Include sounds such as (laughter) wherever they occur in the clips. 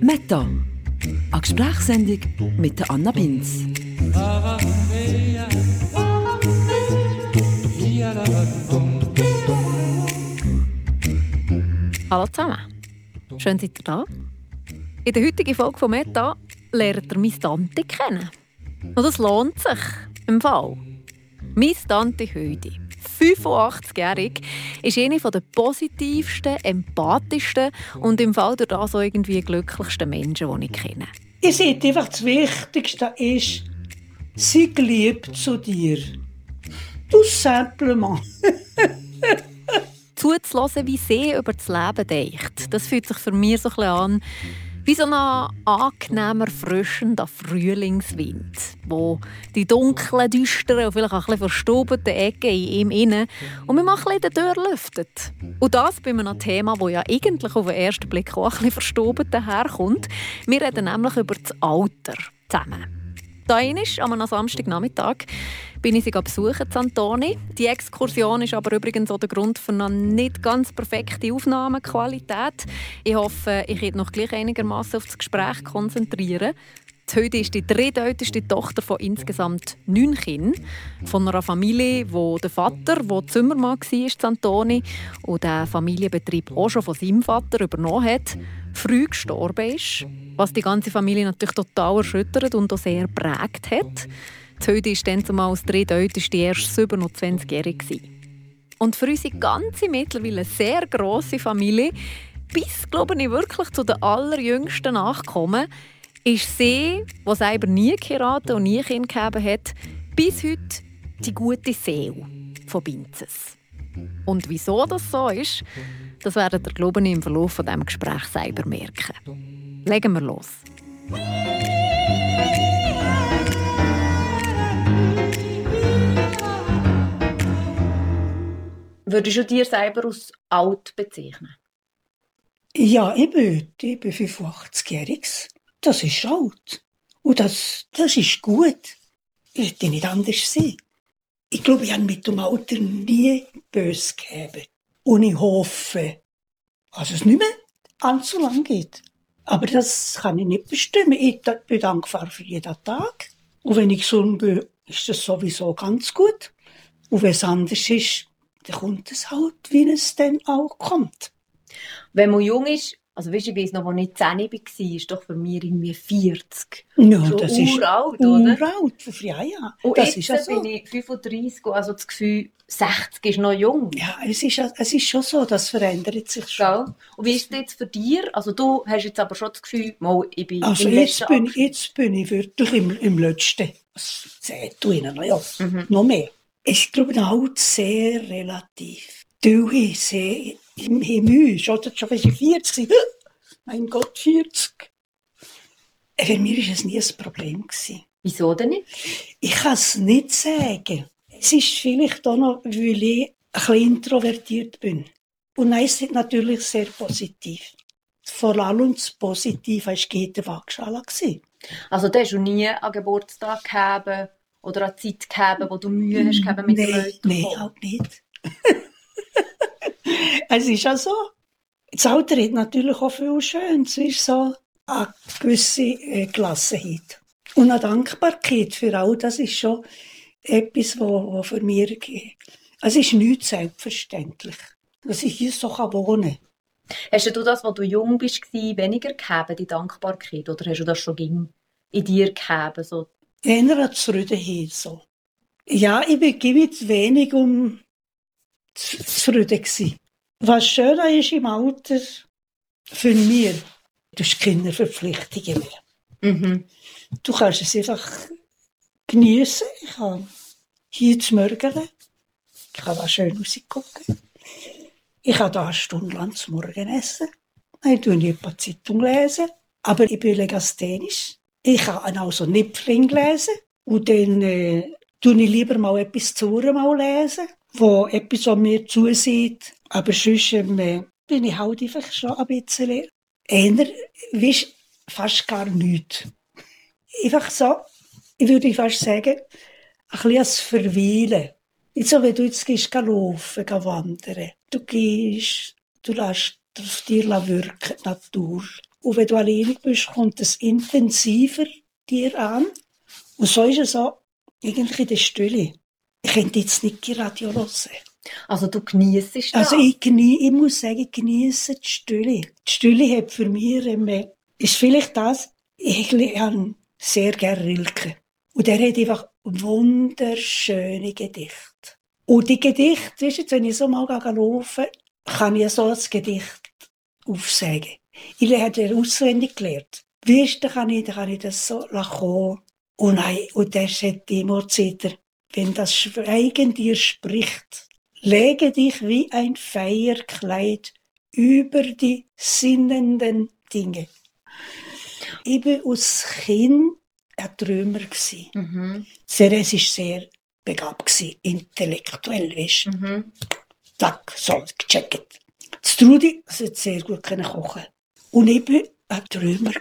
Meta, eine Gesprächssendung mit der Anna Binz. Hallo zusammen. Schön, seid ihr da. In der heutigen Folge von Meta lernt ihr meine Tante kennen. Und das lohnt sich im Fall. Meine Tante Heidi, 85-jährig, ist eine der positivsten, empathischsten und im Fall durch das auch irgendwie glücklichsten Menschen, die ich kenne. Ich sehe einfach, das Wichtigste ist, sie geliebt zu dir. Tout simplement. (laughs) Zuzulassen, wie sie über das Leben denkt, das fühlt sich für mich so ein bisschen an wie so ein angenehmer, frischender Frühlingswind, wo die dunklen, düsteren und vielleicht auch ein bisschen Ecken in ihm innen und man mal ein bisschen lüftet. Und das bei einem Thema, das ja eigentlich auf den ersten Blick auch ein bisschen verstaubt daherkommt. Wir reden nämlich über das Alter zusammen. Da ist am Samstagnachmittag bin ich sie besuchen, Antoni. Die Exkursion ist aber übrigens auch der Grund für eine nicht ganz perfekte Aufnahmequalität. Ich hoffe, ich kann noch gleich einigermaßen auf das Gespräch konzentrieren. Heute ist die drittälteste Tochter von insgesamt neun Kindern. Von einer Familie, wo der Vater, der Zimmermann war, Antoni, und der Familienbetrieb auch schon von seinem Vater übernommen hat, früh gestorben ist. Was die ganze Familie natürlich total erschüttert und auch sehr prägt hat. Heute ist dann zumal als drittälteste erst 27-jährig. Und für unsere ganze mittlerweile sehr grosse Familie, bis glaube ich wirklich zu den allerjüngsten Nachkommen, ist sie, die selber nie geheiratet und nie Kind gegeben hat, bis heute die gute Seele von Binzes. Und wieso das so ist, das werdet ihr, glaube ich, im Verlauf von diesem Gespräch selber merken. Legen wir los. Würdest du dir selber als alt bezeichnen? Ja, ich bin, ich bin 85-jährig. Das ist alt. Und das, das ist gut. Ich hätte nicht anders sein. Ich glaube, ich habe mit dem Alter nie böse gegeben. Und ich hoffe, dass es nicht mehr allzu lang geht. Aber das kann ich nicht bestimmen. Ich bin dankbar für jeden Tag. Und wenn ich gesund bin, ist das sowieso ganz gut. Und wenn es anders ist, dann kommt es halt, wie es dann auch kommt. Wenn man jung ist, also weißt, ich weiß noch, als ich 10 war, ist doch für mich irgendwie 40. Ja, so das ist uralt, oder? Uralt, ja, ja. Und das jetzt ist so. bin ich 35, also das Gefühl, 60 ist noch jung. Ja, es ist, es ist schon so, das verändert sich schon. Ja. Und wie ist das jetzt für dich? Also du hast jetzt aber schon das Gefühl, mal, ich bin also im jetzt bin, jetzt bin ich wirklich im, im letzten. Das du ihnen, ja, mhm. noch mehr. Ich glaube, halt sehr relativ. Du, ich sehe, im Himmel, schon, schon wenn ich 40, mein Gott, 40. Für mich war es nie ein Problem. Wieso denn nicht? Ich kann es nicht sagen. Es ist vielleicht auch noch, weil ich ein bisschen introvertiert bin. Und nein, es ist natürlich sehr positiv. Vor allem das Positive war die Waagschale. Also du hast du nie einen Geburtstag gehabt oder eine Zeit gehabt, wo du Mühe hast gehabt mit nee, den Leuten? Nein, halt nicht. Es ist ja so. Das Alter hat natürlich auch viel Schönes. Es ist so eine gewisse äh, Gelassenheit. Und eine Dankbarkeit für all das ist schon etwas, was für mich geht. Es ist nicht selbstverständlich, dass ich hier so wohnen kann. Hast du das, als du jung bist, weniger gehabt, die Dankbarkeit? Oder hast du das schon in dir gehabt? So? Eher zufrieden so. Ja, ich bin mit wenig um zufrieden gewesen. Was schöner ist im Alter für mich, du hast keine Verpflichtungen mehr. Mhm. Du kannst es einfach genießen. Ich kann hier zu Morgen, ich kann da schön rausgucken. Ich kann da eine Stunde lang zum Morgen essen. Tue ich ein paar Zeitung lesen. Aber ich bin legasthenisch. Ich kann also Nipfling lesen. Und dann äh, tue ich lieber mal etwas zu mal lesen, wo etwas an mir zusieht. Aber sonst äh, bin ich halt einfach schon ein bisschen eher, wie fast gar nichts. Einfach so, ich würde fast sagen, ein bisschen Verweilen. Nicht so, wie du jetzt gehst, laufen, wandern. Du gehst, du lässt auf dir wirken, die Natur. Und wenn du alleine bist, kommt es intensiver dir an. Und so ist es auch eigentlich in der Stille. Ich könnte jetzt nicht die Radio hören. Also du genießt es Also ich, genie ich muss sagen, ich genieße die Stille. Die Stille hat für mich, ähm, ist vielleicht das, ich habe sehr gerne Rilke. Und er hat einfach wunderschöne Gedichte. Und die Gedichte, weißt du, wenn ich so mal laufe, kann ich so ein Gedicht aufsagen. Ich habe er auswendig gelernt. Weißt du, kann ich, kann ich das so kommen. Und, nein, und der sagt immer Zeit, wenn das Schweigen dir spricht, lege dich wie ein Feierkleid über die sinnenden Dinge. Ich war als Kind ein Träumer. Mhm. Sehr, es war sehr begabt, intellektuell. Weißt. Mhm. Zack, so, gecheckt. Das Trudi also sehr gut kochen. Und ich war ein Träumer.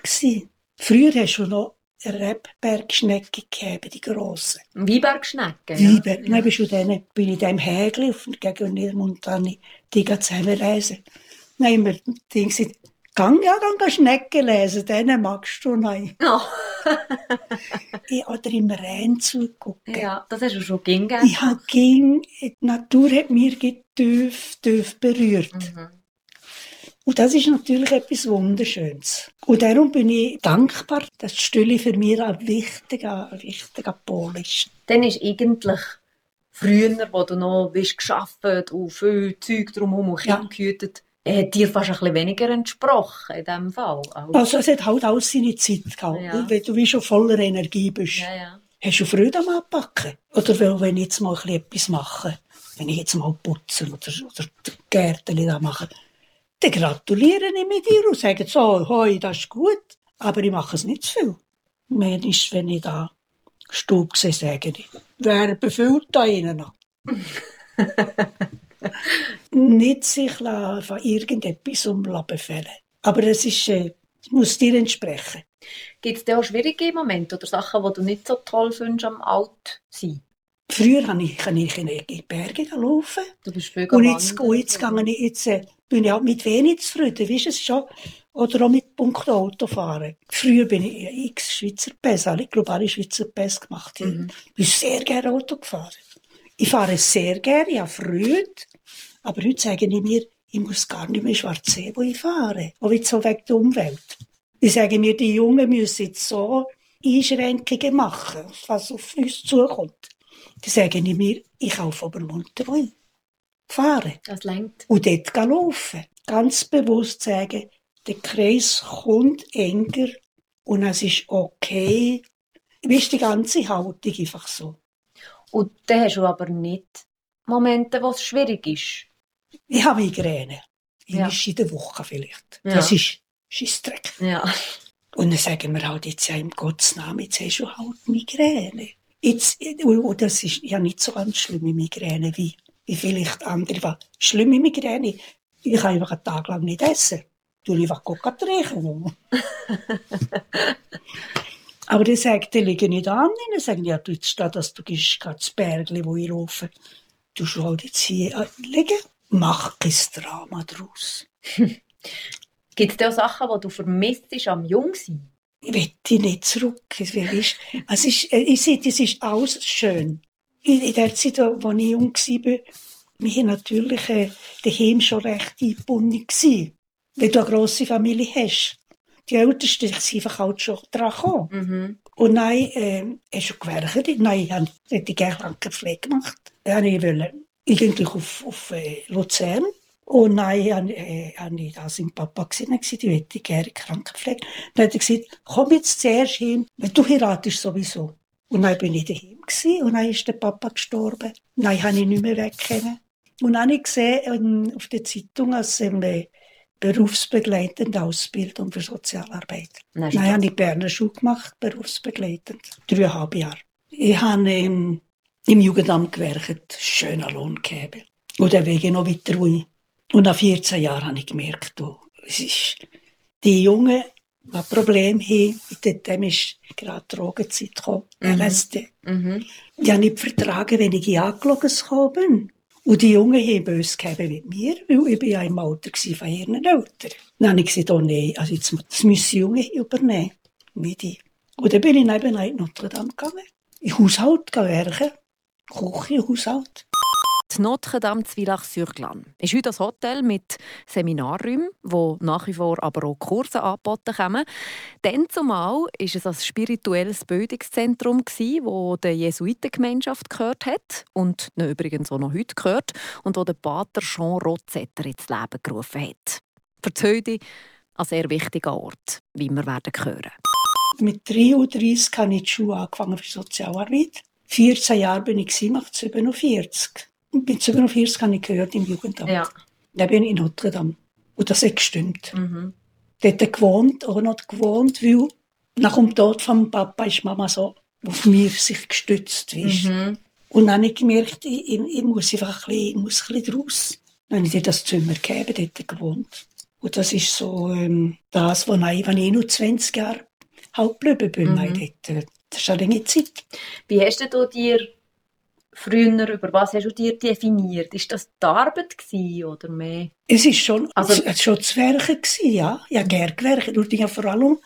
Früher hast du noch Rebbergschnecken gegeben, die grossen. Weinbergschnecken? Ja. Weinberg. Ja. Dann bist du dann, bin ich in diesem Hägel auf gegenüber und dann die zusammenreisen. Dann haben wir gesagt, Gang ja, dann Schnecken lesen, denen magst du noch. Oh. ich oder im Rhein zugucken. Ja, das hast du schon ging. Ich habe ging, die Natur hat mir tief, tief berührt. Mhm. Und das ist natürlich etwas Wunderschönes. Und darum bin ich dankbar, dass die Stille für mich ein wichtiger, wichtiger Pol ist. Dann ist eigentlich früher, wo du noch bist, gearbeitet und viel Zeug drumherum und Kinder ja. gehütet hat dir fast ein bisschen weniger entsprochen in diesem Fall? Also, also es hat halt alles seine Zeit gehabt. Ja. Wenn du wie schon voller Energie bist, ja, ja. hast du Freude am Anpacken. Oder wenn ich jetzt mal etwas mache, wenn ich jetzt mal putze oder, oder Gärten da mache, dann gratuliere ich mit dir und sage so, hoi, das ist gut, aber ich mache es nicht zu viel. Mehr ist, wenn ich da Stub sehe, sage ich, wer befüllt da innen noch? (laughs) nicht sich von irgendetwas befehlen Aber es ist, äh, muss dir entsprechen. Gibt es auch schwierige Momente oder Sachen, die du nicht so toll findest am Alt sein? Früher kann ich, kann ich in die Berge laufen. Du bist Und jetzt, und jetzt, gehe ich, jetzt äh, bin ich auch mit wenig zufrieden. Weißt, es schon, oder auch mit Punkt Autofahren. Früher bin ich x Schweizer Pässe, ich glaube alle Schweizer Pässe gemacht. Mhm. Ich bin sehr gerne Auto gefahren. Ich fahre sehr gerne, ich habe Freude. Aber heute sage ich mir, ich muss gar nicht mehr schwarz sehen, wo ich fahre. Auch jetzt so wegen der Umwelt. Ich sage mir, die Jungen müssen jetzt so Einschränkungen machen, was auf uns zukommt. Dann sage ich mir, ich kaufe aber munter ich fahre. Das lenkt. Und dort laufen. Ganz bewusst sagen, der Kreis kommt enger und es ist okay. Wie ist die ganze Haltung einfach so. Und dann hast du aber nicht Momente, wo es schwierig ist. Ich habe Migräne. Ja. in der Woche vielleicht. Ja. Das ist Scheissdreck. Ja. Und dann sagen wir halt jetzt ja im Gottes Namen, jetzt hast du halt Migräne. Jetzt, und das ist ja nicht so ganz schlimme Migräne wie, wie vielleicht andere. Schlimme Migräne, ich kann einfach einen Tag lang nicht essen. Du einfach Coca trinken. (laughs) Aber die sagt, die liegen nicht an. Dann sagen, ja, du statt dass du gehst, das Bergli, wo ich laufe, du halt jetzt hier liegen mach kein Drama daraus. (laughs) Gibt es auch Sachen, die du vermisst am Jungsein? Ich will nicht zurück. Es ist, es ist, ich sehe, es ist alles schön. In der Zeit, als ich jung war, wir natürlich äh, daheim schon recht eingebunden. Wenn du eine grosse Familie hast. Die Ältesten sind einfach halt schon dran gekommen. Mhm. Und nein, äh, hast du gewerkt? Nein, ich habe die Krankenpflege gemacht. Dann wollte ich eigentlich auf, auf äh, Luzern. Und dann habe äh, ich da sein Papa gesehen, die möchte gerne Krankenpflege. Dann hat er gesagt, komm jetzt zuerst hin, wenn du heiratest sowieso. Und dann bin ich daheim gewesen, und dann ist der Papa gestorben. Dann habe ich nicht mehr weggekommen. Und dann habe ich gesehen ähm, auf der Zeitung, dass ähm, berufsbegleitende Ausbildung für Sozialarbeit. Dann, dann habe ich Berner Schule gemacht, berufsbegleitend. Dreieinhalb Jahre. Ich habe ähm, im Jugendamt gewerkt, schöner Lohn gegeben. Und dann wege noch weiter. Und nach 14 Jahren habe ich gemerkt, oh, es ist, die Jungen, ein Problem haben, mit dem ist gerade Drogenzeit gekommen, mhm. LSD. Mhm. Die haben nicht vertragen, wenn ich angelogen bin. Und die Jungen haben böse gegeben mit mir, weil ich bin ja im Alter von ihren Eltern. Dann habe ich gesagt, oh nein, also jetzt, das müssen die Jungen übernehmen, nicht ich. Und dann bin ich neben in Notre Dame gegangen, in Haushalt werken, Küche, Haushalt. Die Notre Dame zu Villach-sur-Glane ist heute ein Hotel mit Seminarräumen, wo nach wie vor aber auch Kurse angeboten kommen. Dann zumal war es ein spirituelles Bildungszentrum, wo die Jesuitengemeinschaft gehört hat und ne übrigens auch noch heute gehört und wo der Pater Jean Rotzetter ins Leben gerufen hat. Für die heute ein sehr wichtiger Ort, wie wir werden hören. Mit 33 habe ich die Schule angefangen für Sozialarbeit. 14 Jahre bin ich, macht 47 mit 47 habe ich gehört im Jugendamt. Ja. Da bin ich in Notre Dame. Und das hat gestimmt. Mhm. Dort gewohnt, auch noch gewohnt, weil nach dem Tod von Papa ist Mama so auf mir sich gestützt. Weißt. Mhm. Und dann habe ich gemerkt, ich, ich, muss einfach ein bisschen, ich muss ein bisschen raus. Dann habe ich dir das Zimmer gegeben, dort gewohnt. Und das ist so ähm, das, was ich, wenn ich nur 20 Jahre halt geblieben bin, mhm. dort. Das ist eine lange Zeit. Wie hast du dir früher, über was hast du dir definiert? Ist das die Arbeit oder mehr? Es ist schon, also, es schon das Werken gewesen, ja. Ich habe gerne gewerkt. Und ich habe vor allem,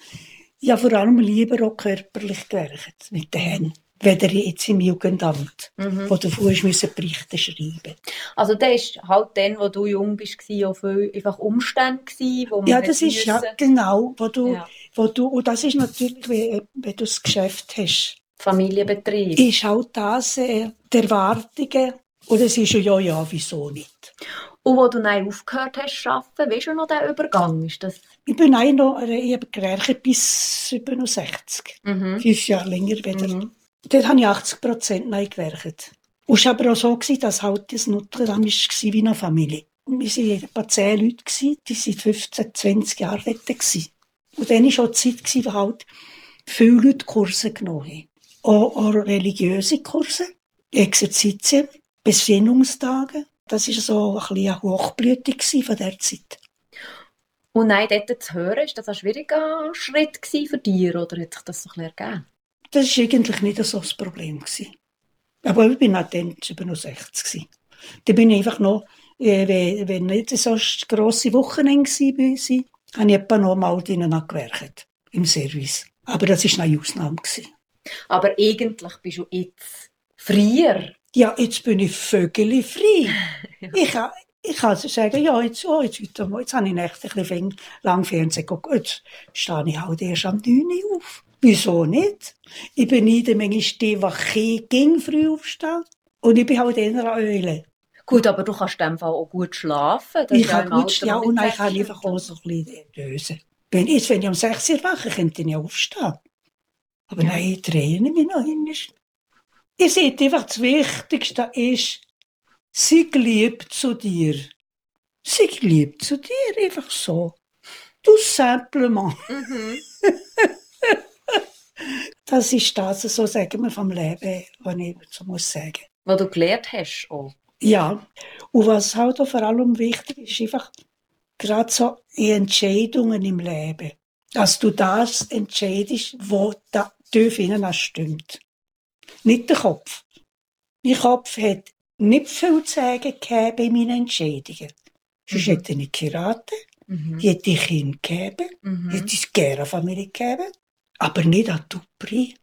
ich habe vor allem lieber auch körperlich gewerkt, mit den Händen. Weder jetzt im Jugendamt, mhm. wo du vorher müssen Berichte schreiben Also das war halt dann, wo du jung bist, auch viel einfach Umstände gewesen, wo man Ja, das ist müssen... ja genau, wo du, ja. wo du, und das ist natürlich, wenn, wenn du das Geschäft hast, Familienbetrieb. Ist halt das äh, die Erwartungen. Und es ist ja, ja, wieso nicht. Und wo du dann aufgehört hast zu arbeiten, weißt du noch den Übergang? Ist das ich bin auch noch, äh, ich habe gelernt bis 67. Mhm. Fünf Jahre länger wieder. Mhm. Dort habe ich 80 Prozent gewerkt. Und es war aber auch so, dass halt das Notre Dame war wie eine Familie. Wir waren etwa zehn Leute, die waren 15, 20 Jahre dort. Und dann war auch die Zeit, wo halt viele Leute Kurse genommen haben auch, auch religiöse Kurse, Exerzitien, Besinnungstage. Das war so ein bisschen eine Hochblüte von der Zeit. Und nein, dort zu hören, ist das ein schwieriger Schritt für dich oder hat sich das so ein bisschen ergeben? Das war eigentlich nicht so das Problem. Aber ich war auch dann 67. Da bin ich einfach noch, äh, wenn nicht so grosse Wochenende war, habe ich etwa noch mal drinnen gewerkt, im Service. Aber das war eine Ausnahme. Aber eigentlich bist du jetzt freier. Ja, jetzt bin ich vögeli frei. ja. (laughs) Ich kann, ich kann sagen, ja, jetzt, oh, jetzt, jetzt, jetzt habe ich echt ein bisschen lang Fernsehen geguckt. Jetzt stehe ich halt erst am 9 Uhr auf. Wieso nicht? Ich bin nicht manchmal die, die ging früh aufstehen. Und ich bin halt eher eine Eule. Gut, aber du kannst in dem Fall auch gut schlafen. Ich kann gut schlafen ja, und ich kann einfach auch so ein bisschen lösen. Wenn, jetzt, wenn ich um 6 Uhr wache, könnte ich nicht aufstehen. Aber ja. nein, Tränen mich noch hin. Ich sehe einfach, das Wichtigste ist, sie liebt zu dir. Sie liebt zu dir, einfach so. Tout simplement. Mhm. (laughs) das ist das, so sagen wir vom Leben, was ich so muss sagen. Was du gelernt hast auch. Ja, und was halt auch vor allem wichtig ist, einfach gerade so die Entscheidungen im Leben. Dass du das entscheidest, wo da tief innen stimmt. Nicht der Kopf. Mein Kopf hat nicht viel zu sagen bei meinen Entscheidungen. Sonst mhm. hätte ich nicht geheiratet, mhm. hätte ich Kind gegeben, mhm. hätte ich gerne eine Familie gegeben, aber nicht an tout Preis.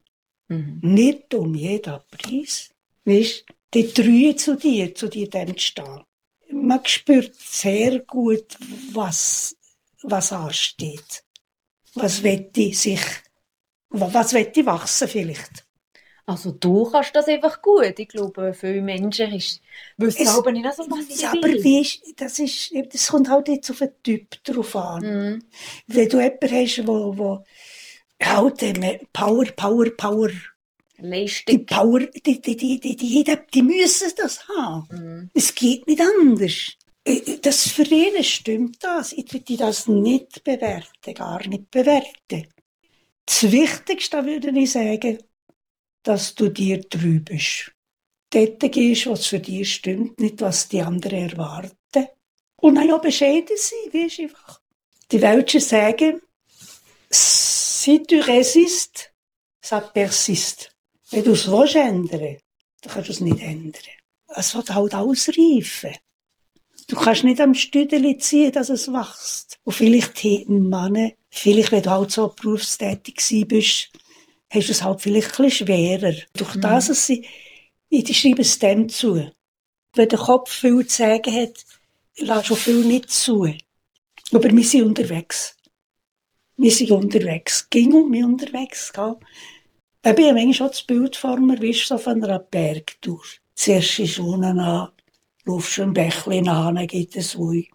Mhm. Nicht um jeden Preis. Weißt, die Treue zu dir, zu dir dann stehen. Man spürt sehr gut, was, was ansteht. Was wette sich was wird die wachsen vielleicht? Also du kannst das einfach gut. Ich glaube, viele Menschen ist, wissen aber nicht so, was sie ja, aber wie ist, das, ist, das kommt halt jetzt auf den Typ drauf an. Mm. Wenn du jemanden hast, wo, wo halt Power, Power, Power, Leistung. Die Power, die, die, die, die, die, die müssen das haben. Mm. Es geht nicht anders. Das für ihn stimmt das. Ich würde das nicht bewerten, gar nicht bewerten. Das Wichtigste würde ich sagen, dass du dir treu bist. Dort gehst, was für dich stimmt, nicht was die anderen erwarten. Und ja bescheiden sein, weißt einfach. Die Welschen sagen, si tu résistes, ça persiste. Wenn du es ändern willst, dann kannst du es nicht ändern. es wird halt ausreifen. Du kannst nicht am Stüdeli ziehen, dass es wächst. Und vielleicht hätten Männer, vielleicht wenn du halt so berufstätig bist, hast du es halt vielleicht ein schwerer. Durch das, dass sie, ich schreibe es dem zu. Wenn der Kopf viel zu sagen hat, lass schon viel nicht zu. Aber wir sind unterwegs. Wir sind unterwegs. Ging um mich unterwegs. Gell? Ich habe manchmal schon das Bild vor mir, wie so von einer Bergtour. Zuerst ist unten an, laufst du ein Bächlein an, dann geht es Wui.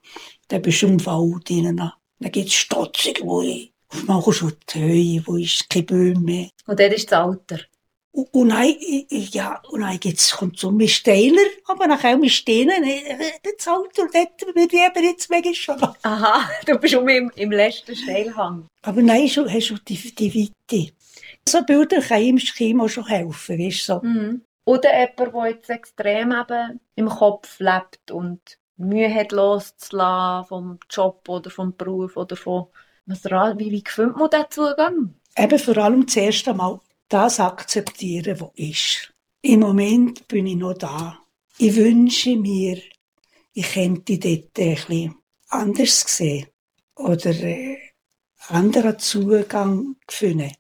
Dann bist du im Wald rein. Dann geht es stotzig Wui. Auf einmal kommst du die Höhe, wo ist keine Bäume mehr. Und dort ist das Alter. Und, und dann, ja, und dann geht's, kommt so ein steiler, aber nachher mit Steinen, das Alter, dort würde ich eben jetzt mega schon. Aha, (laughs) du bist um im, im letzten Steilhang. Aber nein, schon, hast du die, die Weite. So Bilder können im Schema schon helfen, weißt du, so. Mhm. Oder jemand, der jetzt extrem eben im Kopf lebt und Mühe hat loszulassen vom Job oder vom Beruf oder von was wie, wie findet man diesen Zugang? Eben vor allem zuerst einmal das akzeptieren, was ist. Im Moment bin ich noch da. Ich wünsche mir, ich könnte dort bisschen anders sehen oder äh, anderen Zugang finden.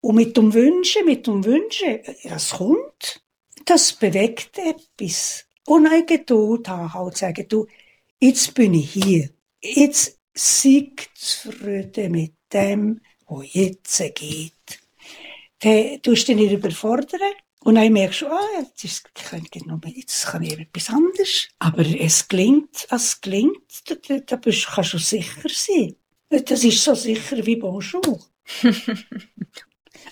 Und mit dem Wünschen, mit dem Wünschen, es kommt, das bewegt etwas. Und eine Geduld haben, halt sagen, du, jetzt bin ich hier. Jetzt sei zufrieden mit dem, was jetzt geht. Dann tust du dich nicht überfordern. Und dann merkst du, ah, jetzt, ist, jetzt kann ich etwas anderes. Aber es gelingt, es gelingt, da, da, da bist, kannst du sicher sein. Das ist so sicher wie Bonjour. (laughs)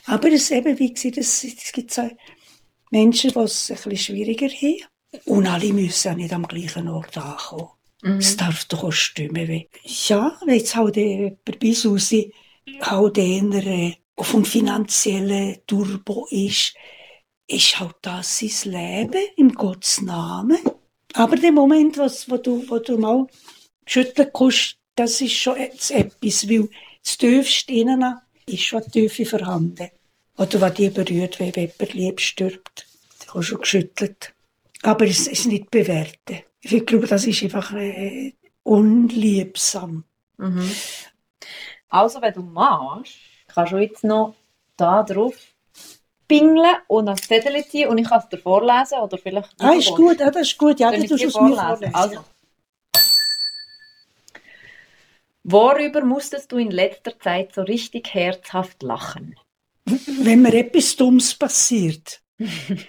Aber es eben, wie gesagt, es, es gibt so Menschen, die es ein bisschen schwieriger haben. Und alle müssen auch nicht am gleichen Ort ankommen. Mhm. Es darf doch auch stimmen. Weil, ja, wenn jetzt halt jemand bei Susi halt eher äh, auf dem finanziellen Turbo ist, ist halt das sein Leben im Gottes Namen. Aber der Moment, was, wo, du, wo du mal schütteln kannst, das ist schon jetzt etwas, weil das Tiefste innen ist schon Tiefe vorhanden. Oder was die berührt, wenn jemand lieb stirbt. Da du schon geschüttelt. Aber es ist nicht bewerten. Ich glaube, das ist einfach äh, unliebsam. Mhm. Also, wenn du machst, kannst du jetzt noch da drauf pingeln und ein Zettel ziehen und ich kann es dir vorlesen oder vielleicht... Ah, ist gut, ja, das ist gut. Ja, dann tust du es mir vorlesen. Also. Worüber musstest du in letzter Zeit so richtig herzhaft lachen? wenn mir etwas Dummes passiert.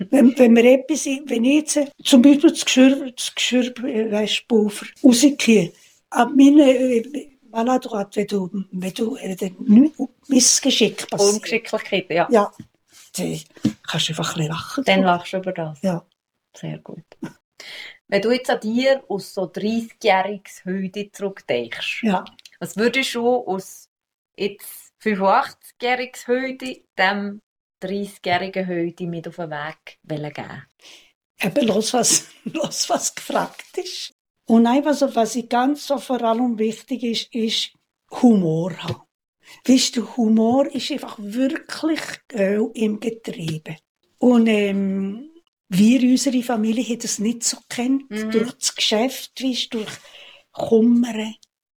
Wenn, wenn mir etwas, wenn ich jetzt zum Beispiel das Geschirr, das Geschirr äh, weisst, Pulver rausziehe, ab meine äh, Maladroit, wenn du, wenn du äh, Missgeschick passiert. Ungeschicklichkeit, ja. Ja, dann kannst du einfach ein bisschen lachen. Dann lachst du über das. Ja. Sehr gut. Wenn du jetzt an dir aus so 30-jähriges Heute zurückdenkst, Ja. was würdest du aus jetzt 85-jähriges Heute dem 30-jährigen Heute mit auf den Weg wollen geben? Eben, los, was, (laughs) los, was gefragt ist. Und nein, was, was ich ganz so vor allem wichtig ist, ist Humor haben. Weißt du, Humor ist einfach wirklich Öl im Getriebe. Und ähm, wir, unsere Familie, haben das nicht so kennt. Mhm. Durch das Geschäft, weißt, durch Kummer.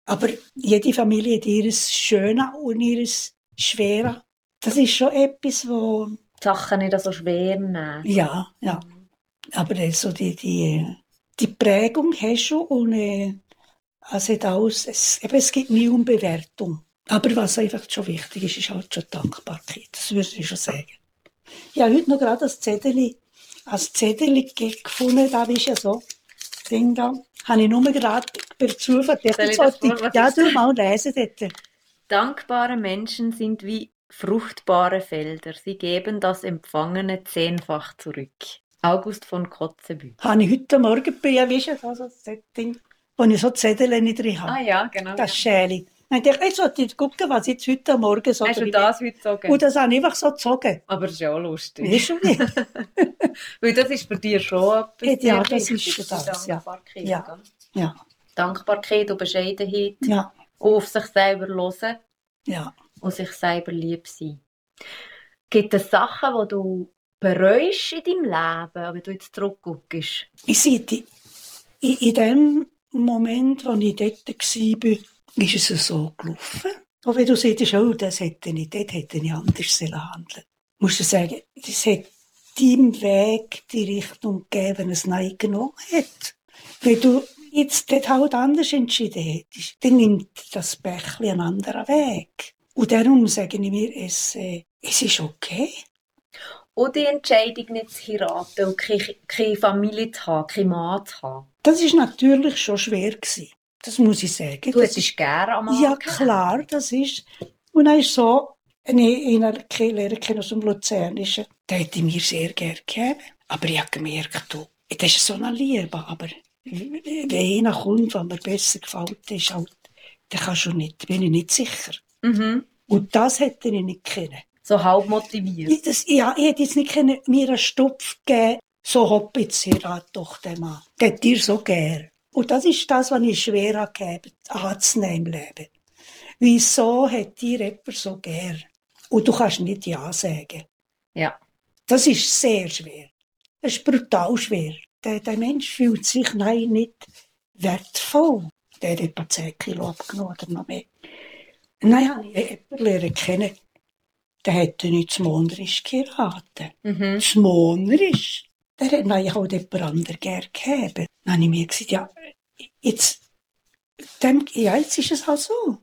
Aber jede Familie hat ihres Schöne und ihres Schwere. Das ist schon etwas, wo Die Sachen nicht so schwer nehmen. ja, ja. Aber also die, die, die Prägung hast du und äh, es, hat alles, es, eben, es gibt nie um Bewertung. Aber was einfach schon wichtig ist, ist halt schon Dankbarkeit. Das würde ich schon sagen. Ich habe heute noch gerade das Zettel, als Zettel ge- gefunden, da ist ja so, Ding da, habe ich nur gerade per Zufall, ich das was ja, du mal lesen dort. Dankbare Menschen sind wie fruchtbare Felder. Sie geben das Empfangene zehnfach zurück. August von Kotzebue. Habe ich heute Morgen bei ihr, weißt du, so ein Setting, wo ich so Zettel nicht drin habe. Ah ja, genau. Das Schäli. Dann dachte ich, sollte jetzt gucken, was jetzt heute Morgen so Hast du das heute gezogen? Und das habe ich einfach so gezogen. Aber das ist ja auch lustig. Weißt du nicht? (laughs) (laughs) Weil das ist bei dir schon etwas Ja, das ist Wichtiges, das, ja. Dankbarkeit. Ja. Ja, Dankbarkeit und Bescheidenheit. ja, Auf sich selber hören ja. Und sich selber lieb sein. Gibt es Sachen, die du bereust in deinem Leben, wenn du jetzt zurückguckst? Ich sehe, die- in, dem Moment, als ich dort war, ist es so gelaufen. Und wenn du siehst, oh, das hätte ich, dort hätte ich anders handeln musst du sagen, das hat deinem Weg die Richtung gegeben, wenn es Nein genommen hat. Wenn du jetzt dort halt anders entschieden hättest, dann nimmt das Bächli einen anderen Weg. Und darum sage ich mir, es, äh, es ist okay. Und die Entscheidung nicht zu heiraten und keine, keine Familie zu haben, keinen Mann zu haben. Das ist natürlich schon schwer gewesen. Das muss ich sagen. Du hättest gerne am Mann Ja, klar, das ist. Und dann ist so, eine, eine Lehrer kennen aus dem Luzernischen, der hätte mir sehr gerne gegeben. Aber ich habe gemerkt, du, das ist so eine Liebe, aber wenn einer kommt, der mir besser gefällt, ist halt, dann kannst du nicht, bin ich nicht sicher. Mhm. Und das hätte ich nicht können. So halb motiviert. Ich, das, ja, ich hätte jetzt nicht können, mir einen Stupf geben, so hopp jetzt heirat doch den Mann. Hat dir so gern. Und das ist das, was ich schwer habe gegeben, anzunehmen im Leben. Wieso hat dir jemand so gern? Und du kannst nicht Ja sagen. Ja. Das ist sehr schwer. Das ist brutal schwer. Der, der Mensch fühlt sich nein, nicht wertvoll. Der hat etwa 10 Kilo abgenommen oder noch mehr. Nein, habe ich jemanden kennen, der hätte nicht zum Monerisch geheiratet. Mhm. Das Monerisch, der hat nein, halt jemand anderen gerne gegeben. Dann habe ich mir gesagt, ja, jetzt, dem, ja, jetzt ist es halt so.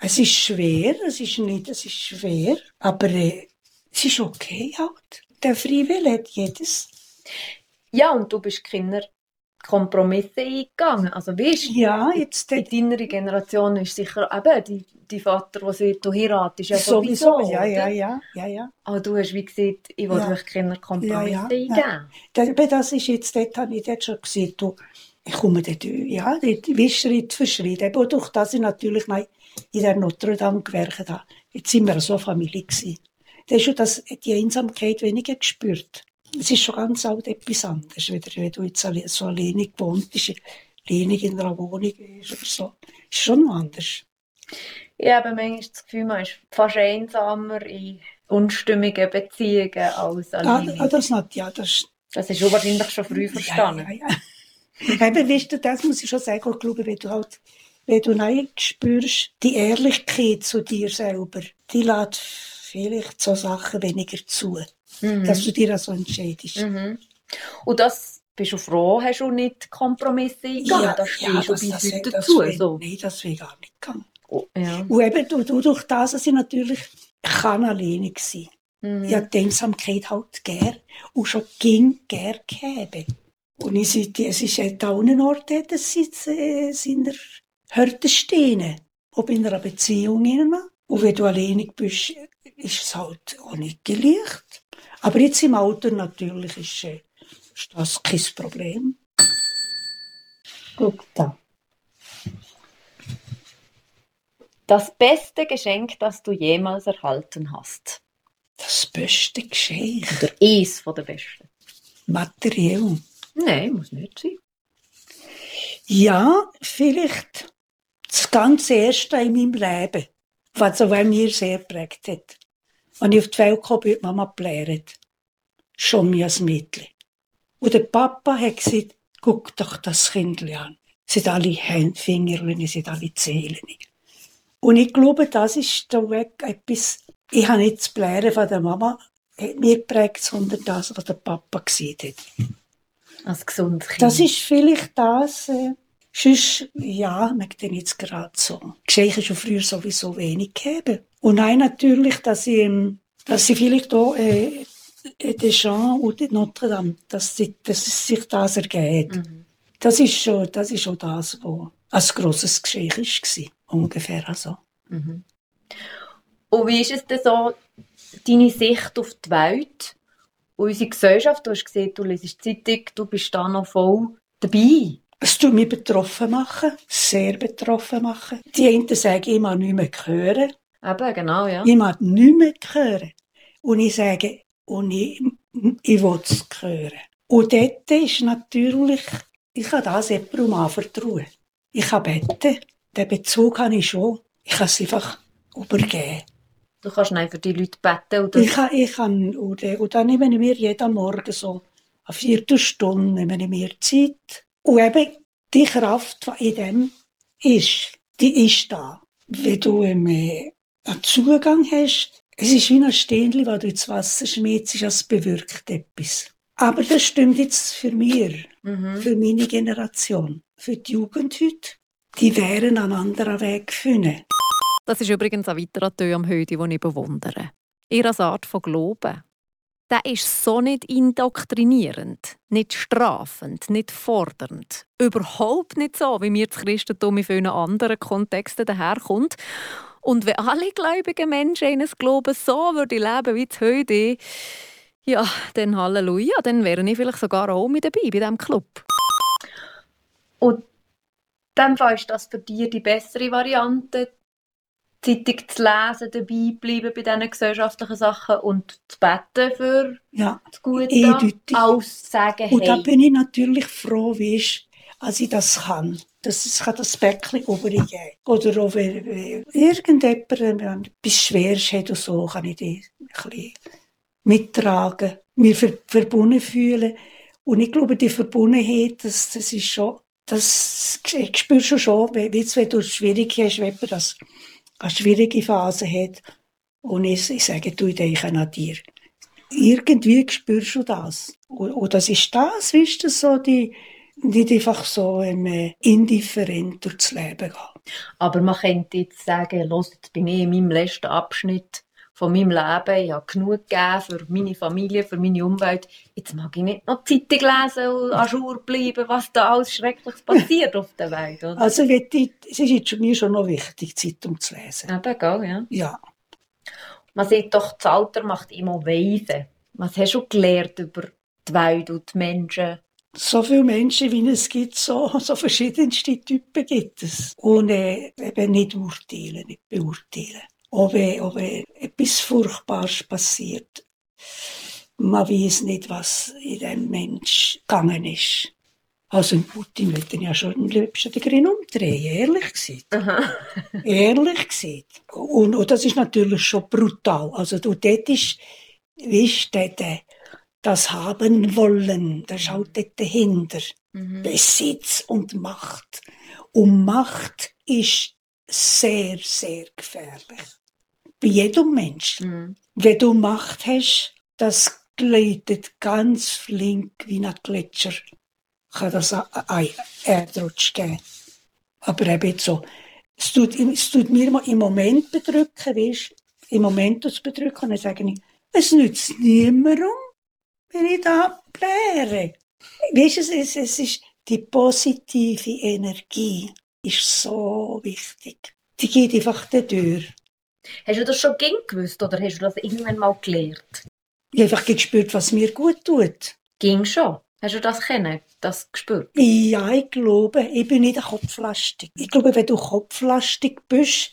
Es ist schwer, es ist nicht, es ist schwer, aber äh, es ist okay halt. Der Freiwille hat jedes. Ja, und du bist keine Kompromisse eingegangen. Also weißt Ja, jetzt in deiner Generation ist sicher eben die, die Vater, der sagt, du heiratest ja sowieso, sowieso. ja, ja, ja, ja, ja. Aber du hast wie gesagt, ich will Ja. euch keine Kompromisse Ja, ja, ja. eingeben. Aber Das ist jetzt, dort habe ich dort schon gesehen, du, ich komme dort, ja, dort, wie Schritt für Schritt. Eben durch das ich natürlich in der Notre Dame gewerkt habe. Jetzt sind wir so eine Familie gewesen. Da ist schon das, die Einsamkeit weniger gespürt. Es ist schon ganz alt etwas anderes, wieder, wenn du jetzt so alleine gewohnt bist, alleine in einer Wohnung ist oder so. Ist schon anders. Ich habe manchmal das Gefühl, man ist fast einsamer in unstimmigen Beziehungen als Ah, alleine. ah, das nicht, ja, das Das ist wahrscheinlich schon früh verstanden. Ja, ja, ja. Eben, weißt du, das muss ich schon sagen, ich glaube, wenn du halt, wenn du nein spürst, die Ehrlichkeit zu dir selber, die lässt vielleicht so Sachen weniger zu, Mhm. dass du dir so entscheidest. Mhm. Und das bist du froh, hast du nicht Kompromisse eingegangen. da stehst du das- bis das- heute das dazu. will- So. Nein, das will ich gar nicht gegangen. Oh, ja. Und eben du, du, durch das, dass ich natürlich kann alleine sein Mhm. Ich habe die Einsamkeit halt gern und schon ging gern gegeben. Und ich sage, es ist an allen Orten, dass sie äh, Hürde stehen. Ob in einer Beziehung. Und wenn du alleinig bist, ist es halt auch nicht leicht. Aber jetzt im Alter natürlich ist, äh, ist das kein Problem. Guck da. Das beste Geschenk, das du jemals erhalten hast. Das beste Geschenk. Oder eins von den besten. Materiell. Nein, muss nicht sein. Ja, vielleicht das ganz Erste in meinem Leben, was so mir sehr geprägt hat. Als ich auf die Welt kam, hat Mama gelehrt. Schon mir als Mädchen. Und der Papa hat gesagt, guck doch das Kind an. Sie hat alle Handfingerchen, sie hat alle Zählen. Und ich glaube, das ist der Weg etwas, ich habe nicht das Blären von der Mama mir geprägt, sondern das, was der Papa gesehen hat. Als gesundes Kind. Das ist vielleicht das, äh, sonst, ja, mag den jetzt gerade so. Geschenke schon früher sowieso wenig gegeben. Und nein, natürlich, dass ich, ähm, dass sie vielleicht auch, äh, äh, Deschamps und Notre Dame, dass, sie, dass sich das ergeht. Mhm. Das ist schon, das ist schon das, was ein grosses Geschenk war. Ungefähr also. Mhm. Und wie ist es denn so, deine Sicht auf die Welt und unsere Gesellschaft? Du hast gesehen, du liest die Zeitung, du bist da noch voll dabei. Es tut mich betroffen machen, sehr betroffen machen. Die einen sagen, ich mag nicht mehr hören. Eben, genau, ja. Ich mag nicht mehr hören. Und ich sage, und ich, ich will es hören. Und dort ist natürlich, ich kann das jemandem anvertrauen. Ich kann beten. Den Bezug habe ich schon. Ich kann es einfach übergeben. Du kannst nein für die Leute beten oder Ich kann, ich kann, und, äh, und dann nehme ich mir jeden Morgen so eine Viertelstunde nehme ich mir Zeit. Und eben die Kraft, die in dem ist, die ist da. Wenn du ähm, äh, einen Zugang hast, es ist wie ein Steinchen, das du ins Wasser schmeißt, es bewirkt etwas. Aber das stimmt jetzt für mich, mhm. für meine Generation, für die Jugend heute. Die wären einen anderen Weg finden. Das ist übrigens ein weiterer Tö am Höde, den ich bewundere. Ihre Art von Glauben. Der ist so nicht indoktrinierend, nicht strafend, nicht fordernd. Überhaupt nicht so, wie mir das Christentum in vielen anderen Kontexten daherkommt. Und wenn alle gläubigen Menschen in Glauben so würden leben wie das heute, ja, dann Halleluja, dann wäre ich vielleicht sogar auch mit dabei bei diesem Club. Und dann ist das für dich die bessere Variante, Zeitung zu lesen, dabei bleiben bei diesen gesellschaftlichen Sachen und zu beten für Ja, das Gute, eindeutig. als zu sagen, Und da hey, bin ich natürlich froh, weisst, als ich das kann. Dass kann das Bäckchen übergeben Oder auch wenn, wenn irgendjemand etwas Schweres hat oder so, kann ich die ein bisschen mittragen, mir ver verbunden fühlen. Und ich glaube, die Verbundenheit, das, das ist schon, das ich spürst du schon, wenn, wenn du schwierig hast, wenn man das eine schwierige Phase hat. Und ich, ich sage, du, ich denke an dir. Irgendwie spürst du das. Und, und das ist das, weißt du, so die, nicht einfach so ähm, indifferent durchs Leben gehen. aber man könnte jetzt sagen, los, jetzt bin ich in meinem letzten Abschnitt von meinem Leben, ich habe genug gegeben für meine Familie, für meine Umwelt. Jetzt mag ich nicht noch Zeitung lesen und an Jour bleiben, was da alles Schreckliches passiert auf der Welt. Oder? Also die, es ist jetzt mir schon noch wichtig, Zeitung zu lesen. Eben, gell, ja. Ja. Man sieht doch, das Alter macht immer weise. Was hast du gelernt über die Welt und die Menschen? So viele Menschen, wie es gibt, so, so verschiedenste Typen gibt es. Und äh, eben nicht urteilen, nicht beurteilen. Auch wenn, auch wenn etwas Furchtbares passiert, man weiß nicht, was in dem Mensch gegangen ist. Also in Putin wird ja schon am liebsten den umdrehen, ehrlich gesagt. (laughs) ehrlich gesagt. Und, und das ist natürlich schon brutal. Also du, dort ist, weißt du, der- das haben wollen, das ist halt dort dahinter. Mhm. Besitz und Macht. Und Macht ist sehr, sehr gefährlich. Bei jedem Menschen. Mhm. Wenn du Macht hast, das gleitet ganz flink wie ein Gletscher. Kann das ein Erdrutsch geben. Aber eben so. Es tut, es tut mir im Moment bedrücken, weißt Im Moment es bedrücken. Und dann sage ich, es nützt niemandem, wenn ich da bläre. Weißt du, es, es, ist die positive Energie ist so wichtig. Die geht einfach durch. Hast du das schon gern gewusst oder hast du das irgendwann mal gelernt? Ich habe einfach gespürt, was mir gut tut. Ging schon. Hast du das kennen, das gespürt? Ja, ich glaube, ich bin nicht kopflastig. Ich glaube, wenn du kopflastig bist,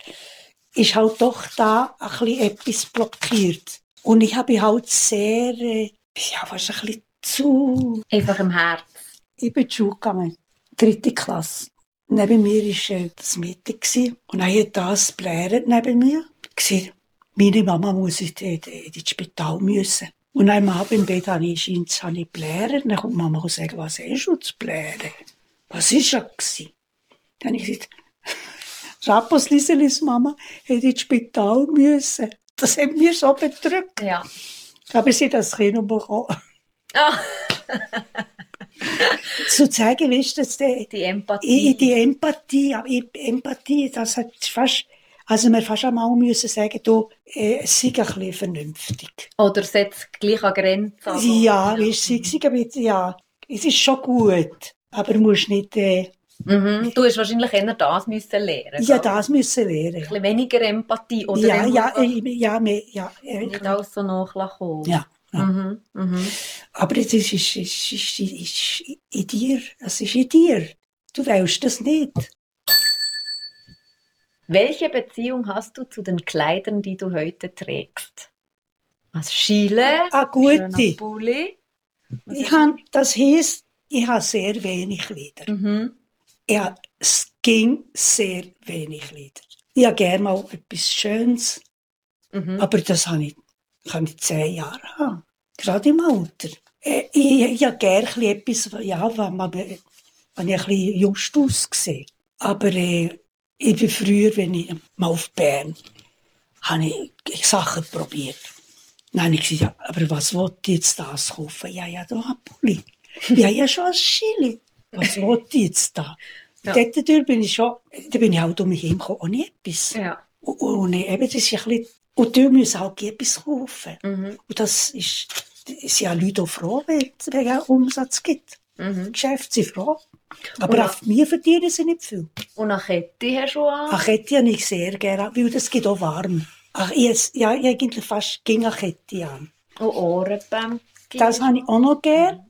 ist halt doch da ein bisschen etwas blockiert. Und ich habe halt sehr, äh, ja, fast ein bisschen zu... Einfach im Herz. Ich bin zur Schule gegangen, dritte Klasse. Neben mir war äh, das Mädchen und dann hat das bläret neben mir. Gesagt, meine Mama muss in, das Spital müssen. Und am Abend im Bett habe ich, ich blären. Dann kommt die Mama und sagt, was hast du zu blären? Was war gewesen? Dann habe ich gesagt, (laughs) Rappos Lieselis Mama hat ins Spital müssen. Das hat mir so bedrückt. Ja. Aber sie das Kind bekommen. Ah, (laughs) Zu zeigen, du, dass der, die Empathie. Ich, die Empathie, ich- Empathie, das hat fast, also wir fast einmal müssen sagen, du, äh, sei ein bisschen vernünftig. Oder setzt gleich an Grenzen. Ja, weißt sei bisschen, ja, es ist schon gut, aber du musst nicht, äh, Mhm. Du hast wahrscheinlich eher das müssen lernen. ja, das müssen Ein lernen. bisschen weniger Empathie. Oder Ja, ja, äh, ja, mehr, ja, nicht alles so nachkommen. ja. ja. Mhm. Mhm. Aber es ist, ist, ist, ist, ist in dir, es ist in dir. Du willst das nicht. Welche Beziehung hast du zu den Kleidern, die du heute trägst? Was Schiele? Ah, gute. Pulli? Ich han, das heisst, ich habe sehr wenig Kleider. Mhm. Ja, es ging sehr wenig Lieder. Ich habe gerne mal etwas Schönes. Mhm. Aber das habe ich, kann ich zehn Jahre haben. Gerade im Alter. Äh, ich, ich habe gerne etwas, ja, wenn, man, wenn ich ein bisschen just aussehe. Aber äh, ich bin früher, wenn ich mal auf Bern, habe ich Sachen probiert. Dann habe ich gesagt, ja, aber was wollte ich jetzt das kaufen? Ja, ja, da ein Pulli. Ja, ja, schon ein Chili. Was wollte ich jetzt da? Ja. Dort bin ich schon, da bin ich halt um mich herum ohne etwas. Ja. Und, und eben, das ist ein bisschen, und du musst halt etwas kaufen. Mhm. Und das ist, sind ja Leute auch froh, wenn es Umsatz gibt. Mhm. Die Geschäfte sind froh. Aber Und- auf mir verdienen sie nicht viel. Und eine Kette hast du an? Eine Kette habe ich sehr gerne, weil das geht auch warm. Ach, ich, ja, ich eigentlich fast gegen eine Kette an. Und Ohrenbänder? Das habe ich auch noch gerne,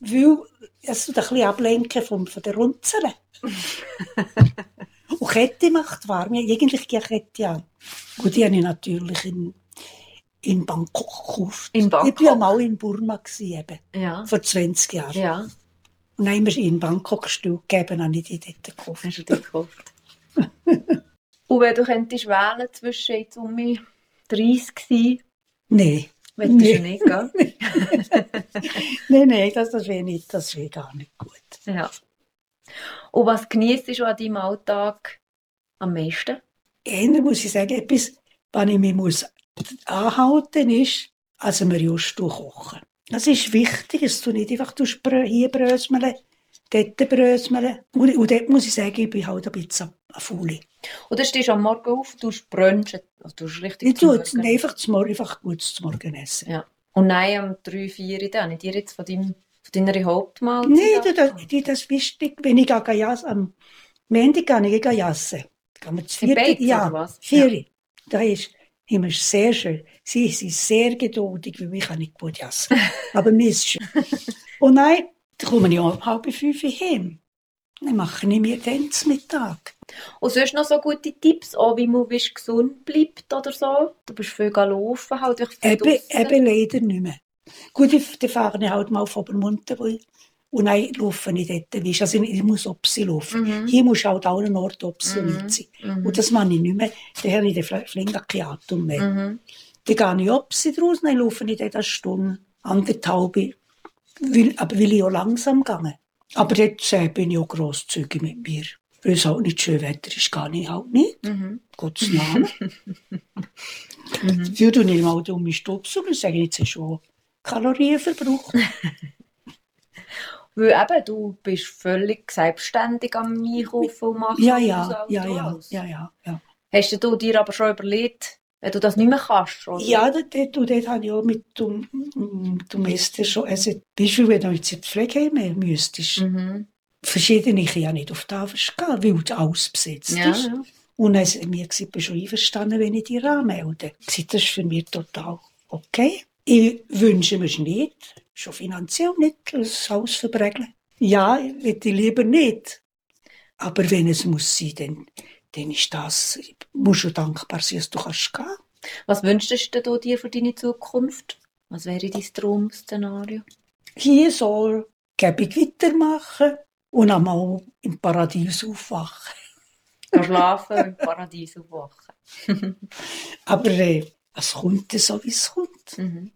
weil es ein bisschen ablenken von, von der Runzeln. (laughs) Und Kette macht warm. Ich habe eigentlich gerne Kette an. Gut, die habe ich natürlich in, in Bangkok gekauft. In Ich war ja Bangkok? mal in Burma, gewesen, eben, Ja. vor 20 Jahren. Ja, Und dann haben wir in Bangkok Stück gegeben, habe ich die dort gekauft. hast du dir gekauft. (laughs) Und wenn du könntest wählen zwischen jetzt um mich 30 sein, Nein, du Nee. nicht, gell? (laughs) nein, nein, das, das wäre nicht, das wäre gar nicht gut. Ja. Und was genießt du an deinem Alltag am meisten? Eher muss ich sagen, etwas, was ich mich muss anhalten ist, also wir just kochen. Das ist wichtig, es tut nicht einfach du hier bröseln, dort bröseln. Und, und dort muss ich sagen, ich bin halt ein bisschen eine Faule. Oder stehst du am Morgen auf, du brunchen, also du richtig Ich tue Morgen. einfach, zum Morgen, einfach gut zum Morgen essen. Ja. Und nein, am 3, 4 dann, nicht dir jetzt von, deinem, von deiner Hauptmahlzeit Nein, das, das, das ist wichtig. Wenn ich gehe jassen, am Montag gehe ich jassen. Wir zu Im vierte, ja, was? vier. Da ist immer sehr schön. Sie sind sehr geduldig, weil ich kann nicht gut jassen. (laughs) Aber mir ist schön. Und nein, dann komme ich um halb fünf heim. Dann mache ich mir zum Mittag. Und sonst noch so gute Tipps, auch wie man bist, gesund bleibt oder so? Du bist viel laufen, halt echt viel Eben, eben leider nicht mehr. Gut, ich, dann fahre ich halt mal auf Obermunten. wo ich- Und dann laufe ich dort. weisst du. Also ich muss Opsi laufen. Mhm. Hier muss halt an allen Orten Opsi Mhm. mit sein. Mhm. Und das mache ich nicht mehr. Dann habe ich den Fl- Flinger kein Atem mehr. Mhm. Dann gehe ich Opsi draus, dann laufe ich dort eine Stunde, anderthalb, will, aber will ich auch langsam gehen. Aber jetzt äh, bin ich auch grosszügig mit mir. Weil es halt nicht schön Wetter ist, gehe ich halt nicht. Mhm. Gottes Namen. (laughs) Mhm. Würde ich mal um mich stupsen und sage, jetzt ist schon Kalorienverbrauch. (laughs) Weil eben, du bist völlig selbstständig am Einkaufen und machen ja, ja, ja, ja, ja, ja, ja. Hast du dir aber schon überlegt, wenn du das nicht mehr kannst? Oder? Ja, dort, dort, dort habe ich auch mit dem, mit dem Esther schon, also, weißt du, wenn du jetzt in die Pflegeheime müsstest, Mhm. verschiedene ich ja nicht auf die Tafel gehen, weil alles besetzt Ja, ist. ja. Und hat mir bin schon einverstanden, wenn ich dich anmelde. Das ist für mich total okay. Ich wünsche mir es nicht, schon finanziell nicht, das Haus verbregeln. Ja, ich will lieber nicht. Aber wenn es muss sein, dann, dann ist das, musst du dankbar sein, dass du kannst gehen. Was wünschst du dir für deine Zukunft? Was wäre dein Traum-Szenario? Hier soll gäbig weitermachen und einmal im Paradies aufwachen. Schlafen und im Paradies aufwachen. (laughs) Aber äh, es kommt so, wie es kommt. Mhm.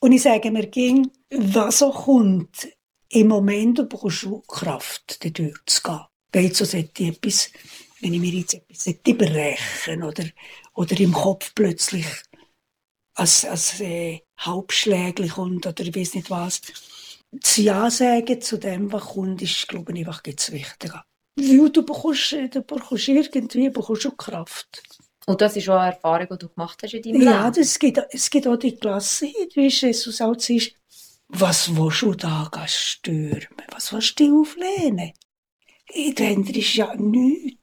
Und ich sage mir, ging, was auch kommt, im Moment brauchst du Kraft, da durchzugehen. Weil jetzt so sollte etwas, wenn ich mir jetzt etwas brechen oder, oder im Kopf plötzlich als, als äh, halbschläglich kommt oder ich weiß nicht was. Das Ja sagen zu dem, was kommt, ist, glaube ich, einfach jetzt wichtiger. Weil du bekommst, äh, du bekommst irgendwie bekommst du Kraft. Und das ist auch eine Erfahrung, die du gemacht hast in deinem Ja, Leben? das gibt, es gibt auch die Klasse, wie Jesus auch sagt, was willst du da stürmen? Was willst du auflehnen? In Händen ist ja nichts.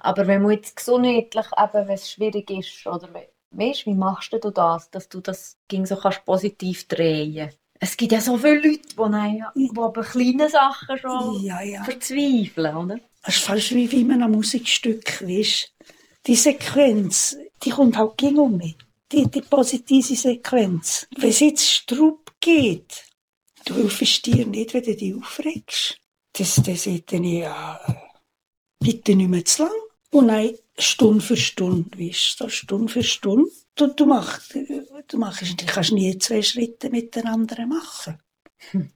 Aber wenn man jetzt gesundheitlich eben, wenn es schwierig ist, oder we- weißt, wie machst du das, dass du das ging so kannst positiv drehen? Es gibt ja so viele Leute, die, dann, die bei kleinen Sachen schon Ja, ja. verzweifeln, oder? Das ist fast wie bei einem Musikstück, weißt Die Sequenz, die kommt halt gegen um mich. Die, die positive Sequenz. Wenn es jetzt Strupp geht, du hilfst dir nicht, wenn du dich aufregst. Das, das sagt dann ja, bitte nicht mehr zu lang. Und dann Stunde für Stunde, weißt du, Stunde für Stunde. Du, du, machst, du, machst, du kannst nie zwei Schritte mit den anderen machen.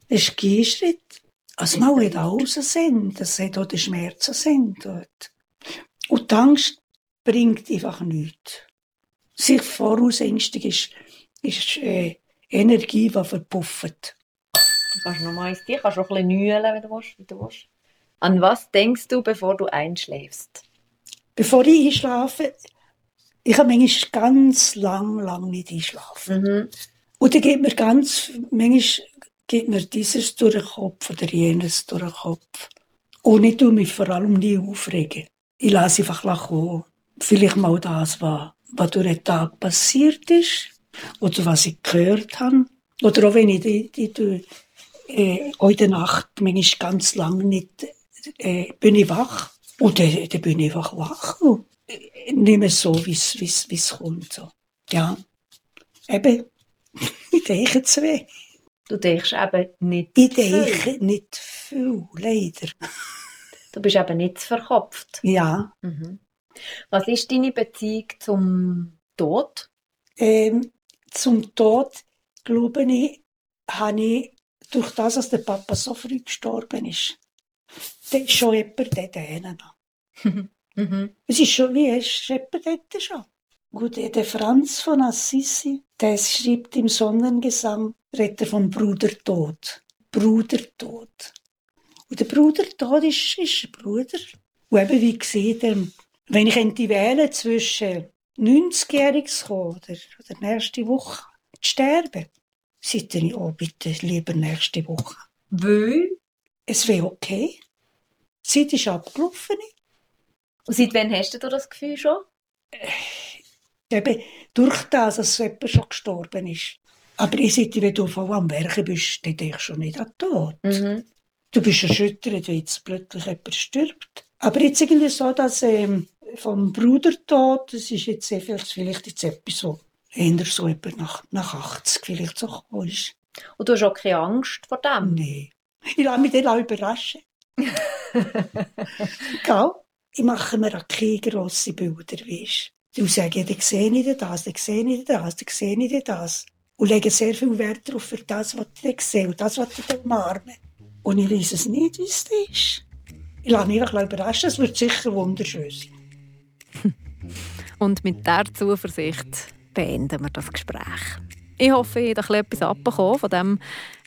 Das ist kein Schritt. Also man hat alles Sinn, das hat auch den Schmerzen Sinn dort. Und die Angst bringt einfach nichts. Sich vorausängstigen ist, ist äh, Energie, die verpufft. Du kannst noch mal ins Tier, kannst auch ein bisschen nühlen, wenn du willst, wenn du willst. An was denkst du, bevor du einschläfst? Bevor ich einschlafe, ich habe manchmal ganz lang, lang nicht einschlafen. Mhm. Und dann geht mir ganz, manchmal geht mir dieses durch den Kopf oder jenes durch den Kopf. Und ich tue mich vor allem nie aufregen. Ich lasse einfach kommen. Vielleicht mal das, was, was durch den Tag passiert ist. Oder was ich gehört habe. Oder auch wenn ich die, die, die äh, der Nacht manchmal ganz lange nicht, äh, bin ich wach. Und dann, dann bin ich einfach wach. Und nicht mehr so, wie es kommt. So. Ja. Eben, (laughs) ich denke zu wenig. Du denkst eben nicht Ich denke nicht viel, leider. Du bist eben nicht verkopft. Ja. Mhm. Was ist deine Beziehung zum Tod? Ähm, zum Tod, glaube ich, habe ich, durch das, dass der Papa so früh gestorben ist, der ist schon jemand, der denen (laughs) Mhm. Es ist schon wie, es ist jemand dort schon. Gut, der Franz von Assisi, der schreibt im Sonnengesang, redet er vom Brudertod. Brudertod. Und der Brudertod ist, ist ein Bruder. Und eben, wie ähm, wenn ich könnte wählen zwischen 90-Jähriges kommen oder, oder nächste Woche zu sterben, sagte ich, oh, bitte lieber nächste Woche. Weil? Es wäre okay. Die Zeit ist abgelaufen. Und seit wann hast du das Gefühl schon? Eben durch das, dass jemand schon gestorben ist. Aber ich sage, wenn du voll am Werken bist, dann denkst du schon nicht an den Tod. Mhm. Du bist erschüttert, wenn jetzt plötzlich jemand stirbt. Aber jetzt irgendwie so, dass ähm, vom Brudertod, das ist jetzt vielleicht, vielleicht jetzt etwas, so eher so etwa nach, nach 80 vielleicht so ist. Und du hast auch keine Angst vor dem? Nee. Ich lasse mich dann auch überraschen. (laughs) Gell? Ich mache mir auch keine grossen Bilder, weisst du. Sage, dann sehe ich das, dann sehe ich das, dann sehe ich das. Und lege sehr viel Wert darauf, für das, was ich sehe und das, was ich umarme. Und ich weiß es nicht, wie es ist. Ich lasse mich einfach überraschen, es wird sicher wunderschön sein. (laughs) Und mit dieser Zuversicht beenden wir das Gespräch. Ich hoffe, ihr habt etwas abbekommen von dem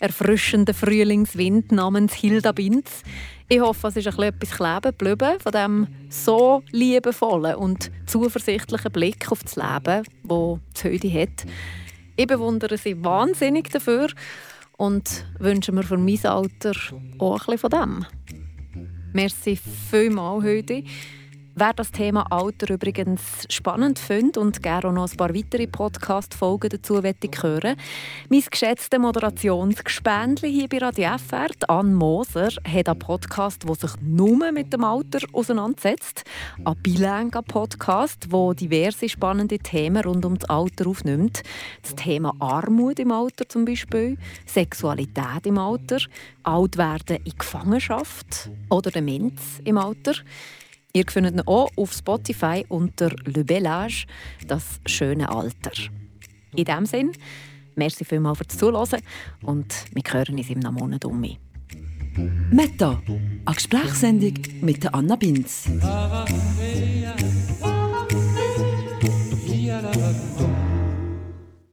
erfrischenden Frühlingswind namens Hilda Binz. Ich hoffe, es ist etwas kleben geblieben von dem so liebevollen und zuversichtlichen Blick auf das Leben, das die heute hat. Ich bewundere sie wahnsinnig dafür und wünsche mir für mein Alter auch ein bisschen von dem. Merci vielmals heute. Wer das Thema Alter übrigens spannend findet und gerne noch ein paar weitere Podcast-Folgen dazu hören mein geschätztes Moderationsgespendli hier bei Radio FR, Anne Moser, hat einen Podcast, der sich nur mit dem Alter auseinandersetzt. Ein bilinguer Podcast, der diverse spannende Themen rund um das Alter aufnimmt. Das Thema Armut im Alter zum Beispiel, Sexualität im Alter, Altwerden in Gefangenschaft oder Demenz im Alter. Ihr findet ihn auch auf Spotify unter Le Bel Âge, das schöne Alter. In diesem Sinne, merci vielmals fürs Zuhören und wir hören uns im Monat um. Meta, eine Gesprächssendung mit Anna Binz.